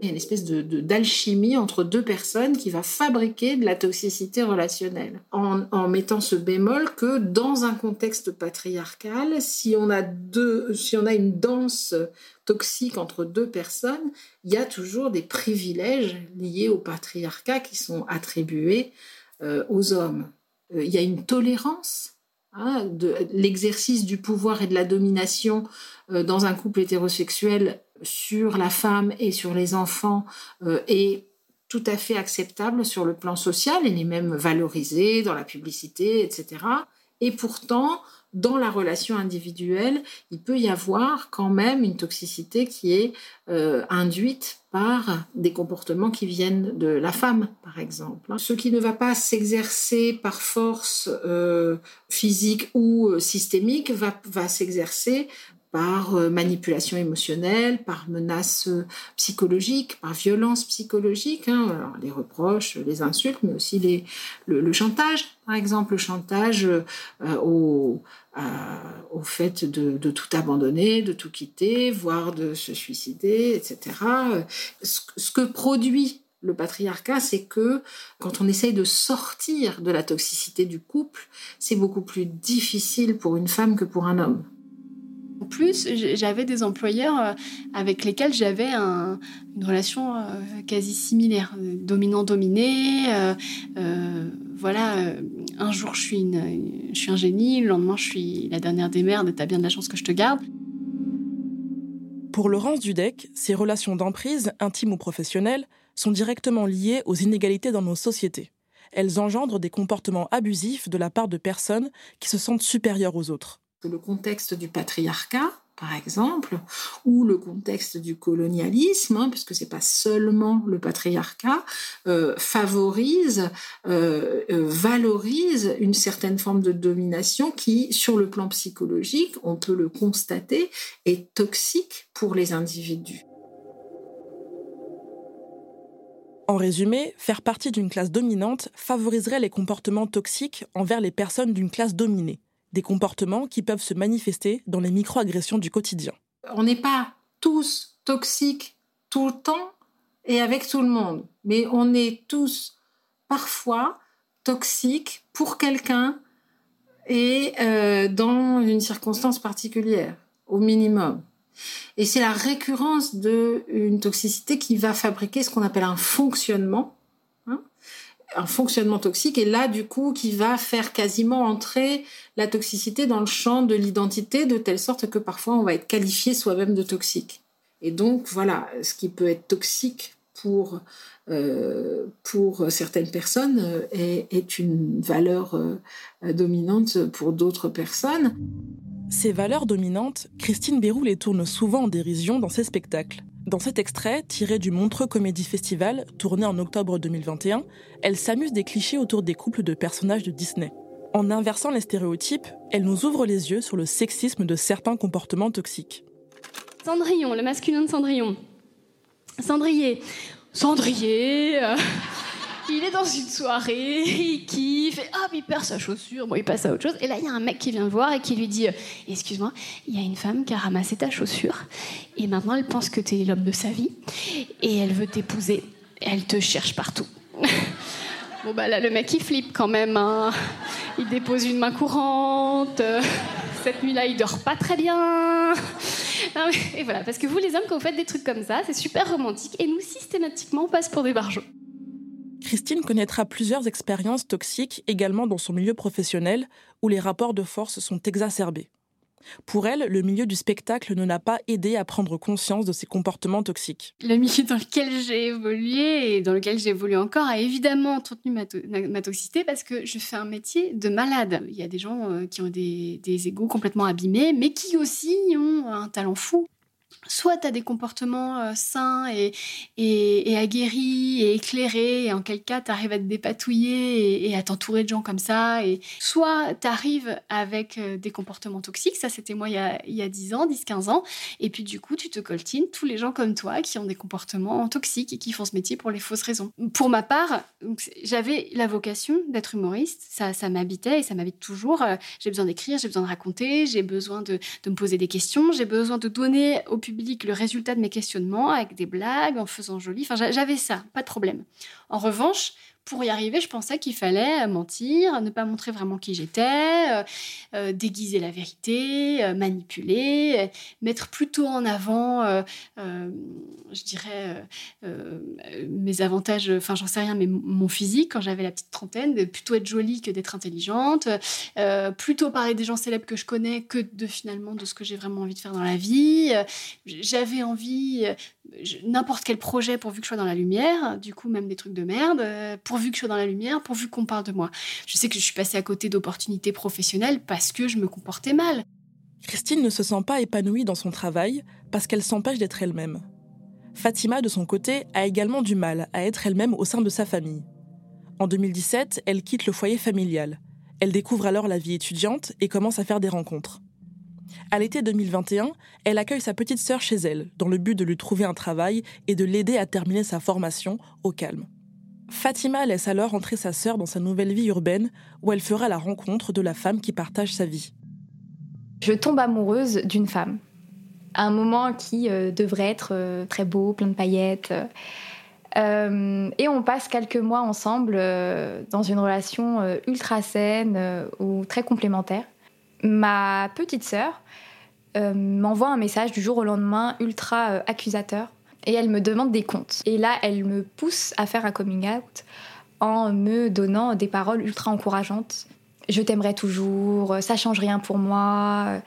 Il y a une espèce de, d'alchimie entre deux personnes qui va fabriquer de la toxicité relationnelle. En, mettant ce bémol que dans un contexte patriarcal, si on a deux, si on a une danse toxique entre deux personnes, il y a toujours des privilèges liés au patriarcat qui sont attribués euh, aux hommes. Euh, il y a une tolérance hein, de l'exercice du pouvoir et de la domination euh, dans un couple hétérosexuel sur la femme et sur les enfants euh, est tout à fait acceptable sur le plan social, elle est même valorisée dans la publicité, etc. Et pourtant, dans la relation individuelle, il peut y avoir quand même une toxicité qui est euh, induite par des comportements qui viennent de la femme, par exemple. Ce qui ne va pas s'exercer par force euh, physique ou systémique va, va s'exercer par euh, manipulation émotionnelle, par menace euh, psychologique, par violence psychologique, hein, les reproches, les insultes, mais aussi les, le, chantage, par exemple, le chantage euh, au, au fait de, de, tout abandonner, de tout quitter, voire de se suicider, etc. Ce, ce que produit le patriarcat, c'est que quand on essaye de sortir de la toxicité du couple, c'est beaucoup plus difficile pour une femme que pour un homme. Plus, j'avais des employeurs euh, avec lesquels j'avais une relation euh, quasi similaire, euh, dominant-dominé. voilà, un jour je suis, je suis un génie, le lendemain je suis la dernière des merdes, t'as bien de la chance que je te garde. Pour Laurence Dudek, ces relations d'emprise, intimes ou professionnelles, sont directement liées aux inégalités dans nos sociétés. Elles engendrent des comportements abusifs de la part de personnes qui se sentent supérieures aux autres le contexte du patriarcat, par exemple, ou le contexte du colonialisme, hein, puisque c'est pas seulement le patriarcat, euh, favorise, euh, euh, valorise une certaine forme de domination qui, sur le plan psychologique, on peut le constater, est toxique pour les individus. En résumé, faire partie d'une classe dominante favoriserait les comportements toxiques envers les personnes d'une classe dominée des comportements qui peuvent se manifester dans les microagressions du quotidien. On n'est pas tous toxiques tout le temps et avec tout le monde, mais on est tous parfois toxiques pour quelqu'un et euh, dans une circonstance particulière, au minimum. Et c'est la récurrence d'une toxicité qui va fabriquer ce qu'on appelle un fonctionnement, un fonctionnement toxique, et là, du coup, qui va faire quasiment entrer la toxicité dans le champ de l'identité, de telle sorte que parfois on va être qualifié soi-même de toxique. Et donc, voilà, ce qui peut être toxique pour, euh, pour certaines personnes euh, est, est une valeur euh, dominante pour d'autres personnes. Ces valeurs dominantes, Christine Bérou les tourne souvent en dérision dans ses spectacles. Dans cet extrait, tiré du Montreux Comédie Festival, tourné en octobre 2021, elle s'amuse des clichés autour des couples de personnages de Disney. En inversant les stéréotypes, elle nous ouvre les yeux sur le sexisme de certains comportements toxiques. Cendrillon, le masculin de Cendrillon. Cendrier. Cendrier. euh, il est dans une soirée, il kiffe, et hop, il perd sa chaussure. Bon, il passe à autre chose. Et là, il y a un mec qui vient le voir et qui lui dit euh, Excuse-moi, il y a une femme qui a ramassé ta chaussure. Et maintenant, elle pense que t'es l'homme de sa vie. Et elle veut t'épouser. Elle te cherche partout. bon, bah là, le mec, il flippe quand même. hein. Il dépose une main courante. Cette nuit-là, il dort pas très bien. Et voilà, parce que vous, les hommes, quand vous faites des trucs comme ça, c'est super romantique. Et nous, systématiquement, on passe pour des barjots. Christine connaîtra plusieurs expériences toxiques également dans son milieu professionnel où les rapports de force sont exacerbés. Pour elle, le milieu du spectacle ne l'a pas aidé à prendre conscience de ses comportements toxiques. Le milieu dans lequel j'ai évolué et dans lequel j'évolue encore a évidemment entretenu ma, to- ma toxicité parce que je fais un métier de malade. Il y a des gens euh, qui ont des, des égos complètement abîmés, mais qui aussi ont un talent fou. Soit tu as des comportements euh, sains et, et, aguerris et éclairés, et en quel cas tu arrives à te dépatouiller et, à t'entourer de gens comme ça. Et soit tu arrives avec euh, des comportements toxiques, ça c'était moi il y, a, a 10 ans, 10-15 ans, et puis du coup tu te coltines tous les gens comme toi qui ont des comportements toxiques et qui font ce métier pour les fausses raisons. Pour ma part, j'avais la vocation d'être humoriste, ça, ça m'habitait et ça m'habite toujours. Euh, J'ai besoin d'écrire, j'ai besoin de raconter, j'ai besoin de, de me poser des questions, j'ai besoin de donner au public le résultat de mes questionnements avec des blagues, en faisant joli. Enfin, j'a- j'avais ça, pas de problème. En revanche, pour y arriver, je pensais qu'il fallait mentir, ne pas montrer vraiment qui j'étais, euh, euh, déguiser la vérité, euh, manipuler, euh, mettre plutôt en avant, euh, euh, je dirais, euh, euh, mes avantages, enfin j'en sais rien, mais mon physique quand j'avais la petite trentaine, de plutôt être jolie que d'être intelligente, euh, plutôt parler des gens célèbres que je connais que de finalement de ce que j'ai vraiment envie de faire dans la vie. Euh, J'avais envie, euh, n'importe quel projet pourvu que je sois dans la lumière, du coup même des trucs de merde, euh, pourvu que je sois dans la lumière, pourvu qu'on parle de moi. Je sais que je suis passée à côté d'opportunités professionnelles parce que je me comportais mal. Christine ne se sent pas épanouie dans son travail parce qu'elle s'empêche d'être elle-même. Fatima, de son côté, a également du mal à être elle-même au sein de sa famille. En 2017, elle quitte le foyer familial. Elle découvre alors la vie étudiante et commence à faire des rencontres. À l'été 2021, elle accueille sa petite sœur chez elle, dans le but de lui trouver un travail et de l'aider à terminer sa formation au calme. Fatima laisse alors entrer sa sœur dans sa nouvelle vie urbaine, où elle fera la rencontre de la femme qui partage sa vie. Je tombe amoureuse d'une femme. À un moment qui euh, devrait être euh, très beau, plein de paillettes. Euh, et on passe quelques mois ensemble dans une relation ultra saine ou très complémentaire. Ma petite sœur m'envoie un message du jour au lendemain ultra accusateur et elle me demande des comptes. Et là, elle me pousse à faire un coming out en me donnant des paroles ultra encourageantes. Je t'aimerai toujours, ça change rien pour moi,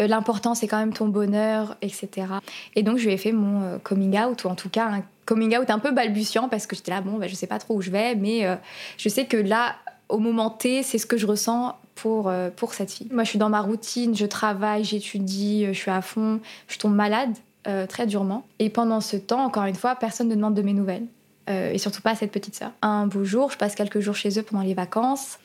euh, l'important c'est quand même ton bonheur, etc. Et donc je lui ai fait mon euh, coming out, ou en tout cas un coming out un peu balbutiant parce que j'étais là, bon, bah, je sais pas trop où je vais, mais euh, je sais que là, au moment T, c'est ce que je ressens pour, pour cette fille. Moi je suis dans ma routine, je travaille, j'étudie, je suis à fond, je tombe malade euh, très durement. Et pendant ce temps, encore une fois, personne ne demande de mes nouvelles. Euh, et surtout pas à cette petite sœur. Un beau jour, je passe quelques jours chez eux pendant les vacances.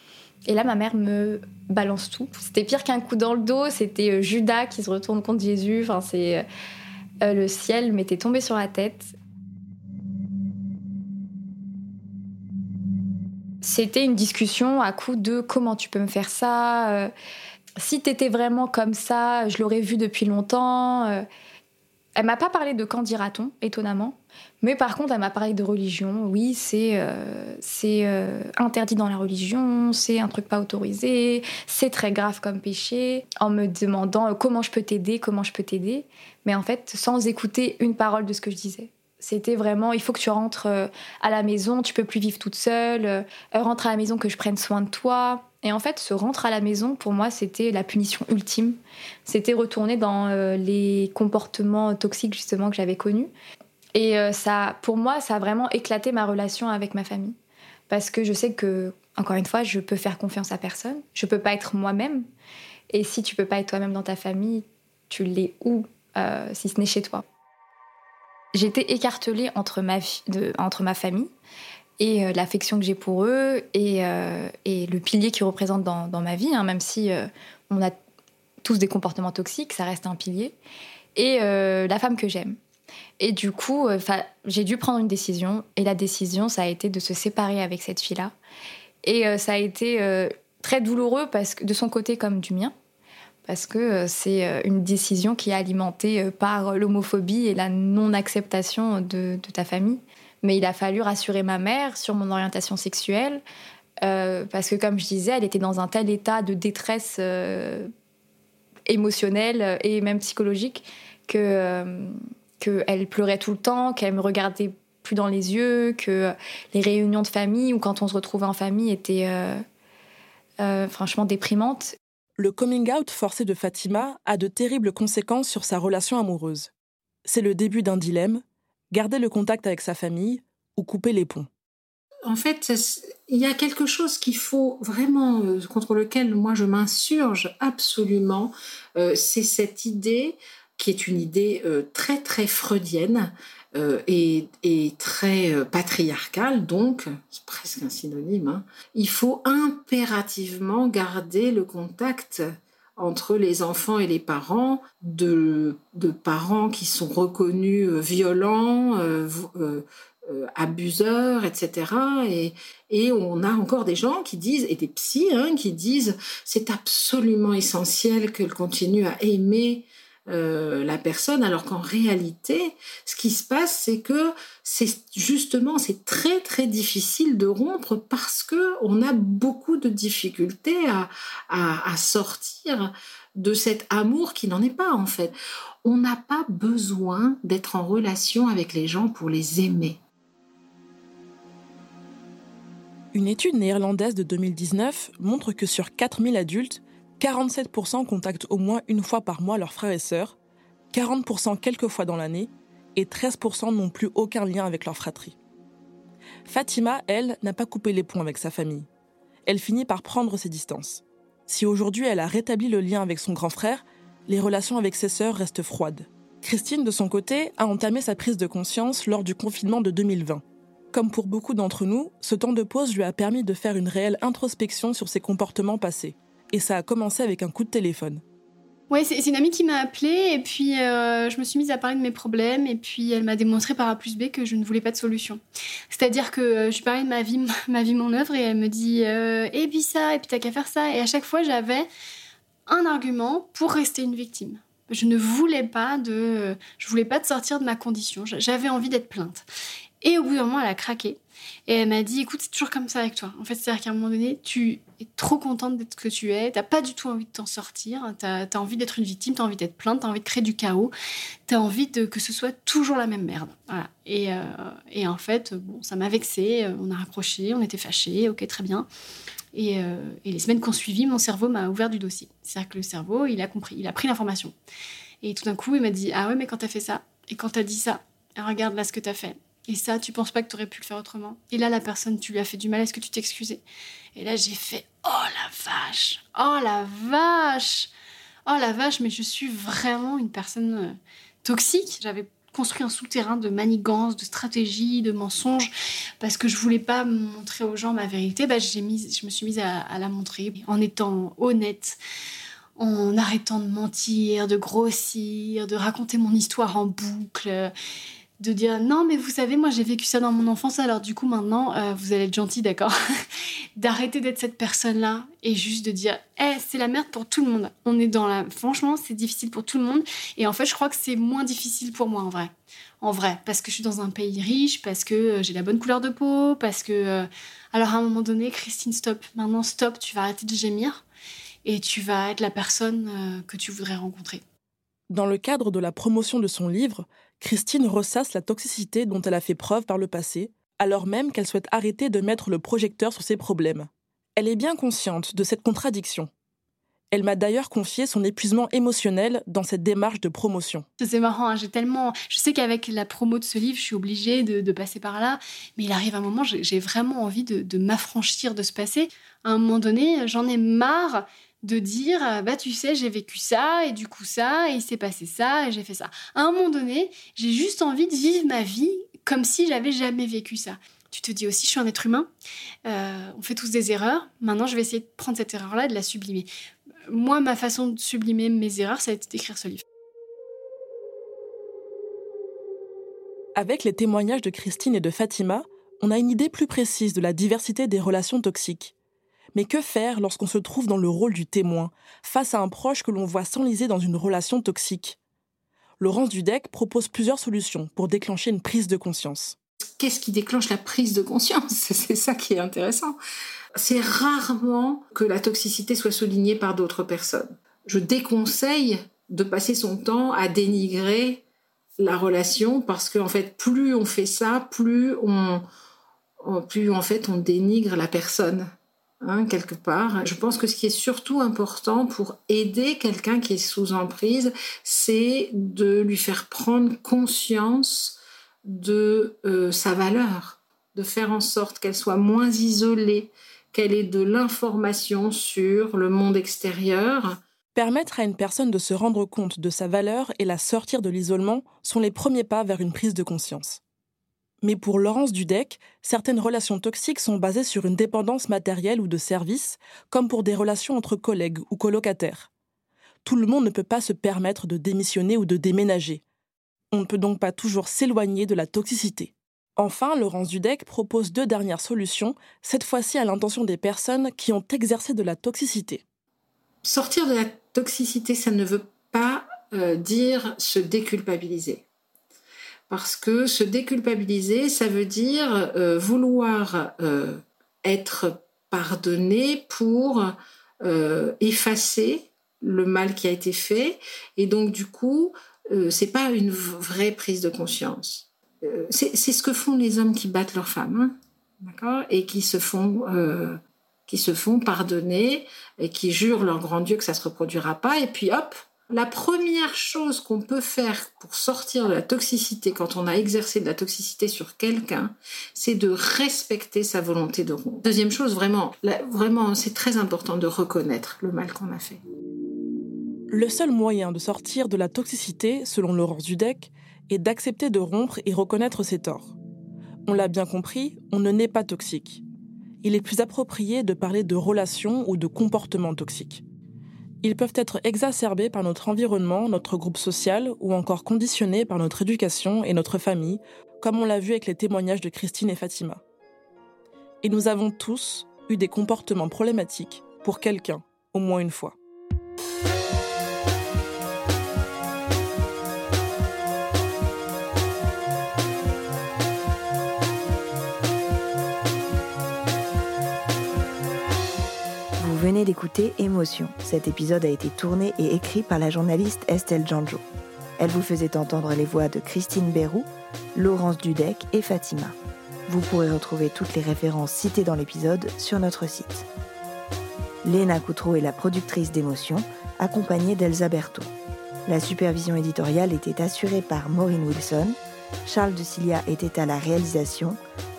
Et là, ma mère me balance tout. C'était pire qu'un coup dans le dos. C'était euh, Judas qui se retourne contre Jésus. Enfin, c'est le ciel m'était tombé sur la tête. C'était une discussion à coup de comment tu peux me faire ça. si t'étais vraiment comme ça, je l'aurais vu depuis longtemps. Elle m'a pas parlé de quand dira-t-on, étonnamment. Mais par contre, elle m'a parlé de religion. Oui, c'est euh, euh, interdit dans la religion, c'est un truc pas autorisé, c'est très grave comme péché. En me demandant euh, comment je peux t'aider, comment je peux t'aider. Mais en fait, sans écouter une parole de ce que je disais. C'était vraiment, il faut que tu rentres à la maison, tu peux plus vivre toute seule, rentre à la maison que je prenne soin de toi. Et en fait, ce rentre à la maison, pour moi, c'était la punition ultime. C'était retourner dans euh, les comportements toxiques, justement, que j'avais connus. Et euh, ça, pour moi, ça a vraiment éclaté ma relation avec ma famille. Parce que je sais que, encore une fois, je peux faire confiance à personne. Je peux pas être moi-même. Et si tu peux pas être toi-même dans ta famille, tu l'es où, euh, si ce n'est chez toi? J'étais écartelée entre ma, de, entre ma famille et euh, l'affection que j'ai pour eux et, euh, et le pilier qu'ils représentent dans, dans, ma vie, hein, même si euh, on a tous des comportements toxiques, ça reste un pilier, et la femme que j'aime. Et du coup, j'ai dû prendre une décision, et la décision, ça a été de se séparer avec cette fille-là. Et ça a été très douloureux parce que, de son côté comme du mien, parce que c'est une décision qui est alimentée par l'homophobie et la non-acceptation de, de ta famille. Mais il a fallu rassurer ma mère sur mon orientation sexuelle, euh, parce que comme je disais, elle était dans un tel état de détresse euh, émotionnelle et même psychologique que euh, qu'elle pleurait tout le temps, qu'elle me regardait plus dans les yeux, que les réunions de famille ou quand on se retrouvait en famille étaient franchement déprimantes. Le coming out forcé de Fatima a de terribles conséquences sur sa relation amoureuse. C'est le début d'un dilemme garder le contact avec sa famille ou couper les ponts En fait, il y a quelque chose qu'il faut vraiment, euh, contre lequel moi je m'insurge absolument, euh, c'est cette idée qui est une idée euh, très très freudienne et, très patriarcale, donc c'est presque un synonyme. Hein. Il faut impérativement garder le contact entre les enfants et les parents, de, parents qui sont reconnus euh, violents, euh, euh, abuseurs, etc. Et, on a encore des gens qui disent, et des psys, hein, qui disent, c'est absolument essentiel qu'elle continue à aimer euh, la personne, alors qu'en réalité, ce qui se passe, c'est que c'est justement c'est très très difficile de rompre parce que on a beaucoup de difficultés à, à, sortir de cet amour qui n'en est pas en fait. On n'a pas besoin d'être en relation avec les gens pour les aimer. Une étude néerlandaise de 2019 montre que sur 4000 adultes, 47% contactent au moins une fois par mois leurs frères et sœurs, 40% quelques fois dans l'année, et 13% n'ont plus aucun lien avec leur fratrie. Fatima, elle, n'a pas coupé les ponts avec sa famille. Elle finit par prendre ses distances. Si aujourd'hui elle a rétabli le lien avec son grand frère, les relations avec ses sœurs restent froides. Christine, de son côté, a entamé sa prise de conscience lors du confinement de 2020. Comme pour beaucoup d'entre nous, ce temps de pause lui a permis de faire une réelle introspection sur ses comportements passés et ça a commencé avec un coup de téléphone. Oui, c'est une amie qui m'a appelée et puis euh, je me suis mise à parler de mes problèmes et puis elle m'a démontré par A plus B que je ne voulais pas de solution. C'est-à-dire que euh, je parlais de ma vie, ma vie, mon œuvre et elle me dit euh, et puis ça et puis t'as qu'à faire ça et à chaque fois j'avais un argument pour rester une victime. Je ne voulais pas de, je voulais pas de sortir de ma condition. J'avais envie d'être plainte. Et au bout d'un moment, elle a craqué. Et elle m'a dit, écoute, c'est toujours comme ça avec toi. En fait, c'est-à-dire qu'à un moment donné, tu es trop contente d'être ce que tu es. T'as pas du tout envie de t'en sortir. T'as as envie d'être une victime, t'as envie d'être plainte, t'as envie de créer du chaos. T'as envie de, que ce soit toujours la même merde. Et, euh, et en fait, bon, ça m'a vexée. On a raccroché, on était fâchés. Ok, très bien. Et, euh, et les semaines qui ont suivi, mon cerveau m'a ouvert du dossier. C'est-à-dire que le cerveau, il a compris, il a pris l'information. Et tout d'un coup, il m'a dit, ah ouais, mais quand t'as fait ça, et quand t'as dit ça, regarde là ce que t'as fait. Et ça, tu penses pas que tu aurais pu le faire autrement. Et là, la personne, tu lui as fait du mal, est-ce que tu t'excusais? Et là, j'ai fait Oh la vache! Oh la vache! Oh la vache, mais je suis vraiment une personne euh, toxique. J'avais construit un souterrain de manigances, de stratégies, de mensonges, parce que je voulais pas montrer aux gens ma vérité. Bah, mis, je me suis mise à la montrer. En étant honnête, en arrêtant de mentir, de grossir, de raconter mon histoire en boucle de dire non mais vous savez moi j'ai vécu ça dans mon enfance alors du coup maintenant euh, vous allez être gentil d'accord d'arrêter d'être cette personne-là et juste de dire Eh, c'est la merde pour tout le monde. On est dans la. Franchement, c'est difficile pour tout le monde. Et en fait, je crois que c'est moins difficile pour moi en vrai. En vrai, parce que je suis dans un pays riche, parce que euh, j'ai la bonne couleur de peau, parce que. Euh, alors à un moment donné, Christine, stop. Maintenant, stop, tu vas arrêter de gémir et tu vas être la personne que tu voudrais rencontrer. Dans le cadre de la promotion de son livre, Christine ressasse la toxicité dont elle a fait preuve par le passé, alors même qu'elle souhaite arrêter de mettre le projecteur sur ses problèmes. Elle est bien consciente de cette contradiction. Elle m'a d'ailleurs confié son épuisement émotionnel dans cette démarche de promotion. C'est marrant, hein, j'ai tellement. Je sais qu'avec la promo de ce livre, je suis obligée de, passer par là, mais il arrive un moment, j'ai vraiment envie de, de m'affranchir de ce passé. À un moment donné, j'en ai marre de dire bah tu sais j'ai vécu ça et du coup ça et il s'est passé ça et j'ai fait ça. À un moment donné, j'ai juste envie de vivre ma vie comme si j'avais jamais vécu ça. Tu te dis aussi je suis un être humain, euh, on fait tous des erreurs. Maintenant je vais essayer de prendre cette erreur là et de la sublimer. Moi ma façon de sublimer mes erreurs ça a été d'écrire ce livre. Avec les témoignages de Christine et de Fatima, on a une idée plus précise de la diversité des relations toxiques. Mais que faire lorsqu'on se trouve dans le rôle du témoin, face à un proche que l'on voit s'enliser dans une relation toxique? Laurence Dudek propose plusieurs solutions pour déclencher une prise de conscience. Qu'est-ce qui déclenche la prise de conscience? C'est ça qui est intéressant. C'est rarement que la toxicité soit soulignée par d'autres personnes. Je déconseille de passer son temps à dénigrer la relation parce qu'en fait, plus on fait ça, plus on, plus en fait on dénigre la personne. Hein, quelque part. Je pense que ce qui est surtout important pour aider quelqu'un qui est sous emprise, c'est de lui faire prendre conscience de euh, sa valeur, de faire en sorte qu'elle soit moins isolée, qu'elle ait de l'information sur le monde extérieur. Permettre à une personne de se rendre compte de sa valeur et la sortir de l'isolement sont les premiers pas vers une prise de conscience. Mais pour Laurence Dudek, certaines relations toxiques sont basées sur une dépendance matérielle ou de service, comme pour des relations entre collègues ou colocataires. Tout le monde ne peut pas se permettre de démissionner ou de déménager. On ne peut donc pas toujours s'éloigner de la toxicité. Enfin, Laurence Dudek propose deux dernières solutions, cette fois-ci à l'intention des personnes qui ont exercé de la toxicité. Sortir de la toxicité, ça ne veut pas euh, dire se déculpabiliser. Parce que se déculpabiliser, ça veut dire euh, vouloir euh, être pardonné pour euh, effacer le mal qui a été fait. Et donc, du coup, c'est pas une vraie prise de conscience. c'est ce que font les hommes qui battent leurs femmes, hein, Et qui se font qui se font pardonner et qui jurent leur grand Dieu que ça se reproduira pas. Et puis hop, la première chose qu'on peut faire pour sortir de la toxicité quand on a exercé de la toxicité sur quelqu'un, c'est de respecter sa volonté de rompre. Deuxième chose, vraiment, vraiment, c'est très important de reconnaître le mal qu'on a fait. Le seul moyen de sortir de la toxicité, selon Laurence Dudek, est d'accepter de rompre et reconnaître ses torts. On l'a bien compris, on ne naît pas toxique. Il est plus approprié de parler de relations ou de comportements toxiques. Ils peuvent être exacerbés par notre environnement, notre groupe social, ou encore conditionnés par notre éducation et notre famille, comme on l'a vu avec les témoignages de Christine et Fatima. Et nous avons tous eu des comportements problématiques pour quelqu'un, au moins une fois. Venez d'écouter Émotion. Cet épisode a été tourné et écrit par la journaliste Estelle Janjo. Elle vous faisait entendre les voix de Christine Bérou, Laurence Dudek et Fatima. Vous pourrez retrouver toutes les références citées dans l'épisode sur notre site. Léna Coutreau est la productrice d'Émotion, accompagnée d'Elsa Berthaud. La supervision éditoriale était assurée par Maureen Wilson, Charles de Cilia était à la réalisation,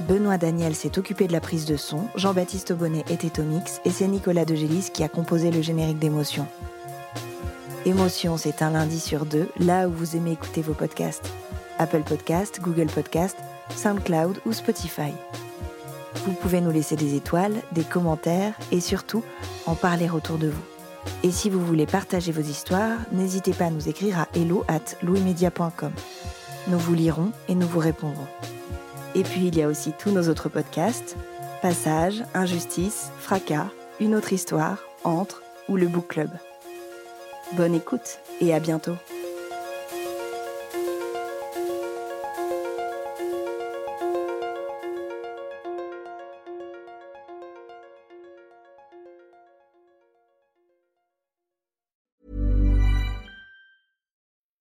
Benoît Daniel s'est occupé de la prise de son, Jean-Baptiste Aubonnet était au mix et c'est Nicolas de Gélis qui a composé le générique d'émotion. Émotion, c'est un lundi sur deux, là où vous aimez écouter vos podcasts. Apple Podcast, Google Podcast, SoundCloud ou Spotify. Vous pouvez nous laisser des étoiles, des commentaires et surtout en parler autour de vous. Et si vous voulez partager vos histoires, n'hésitez pas à nous écrire à hello at louismedia.com. Nous vous lirons et nous vous répondrons. Et puis il y a aussi tous nos autres podcasts, Passage, injustice, fracas, une autre histoire, entre ou le book club. Bonne écoute et à bientôt.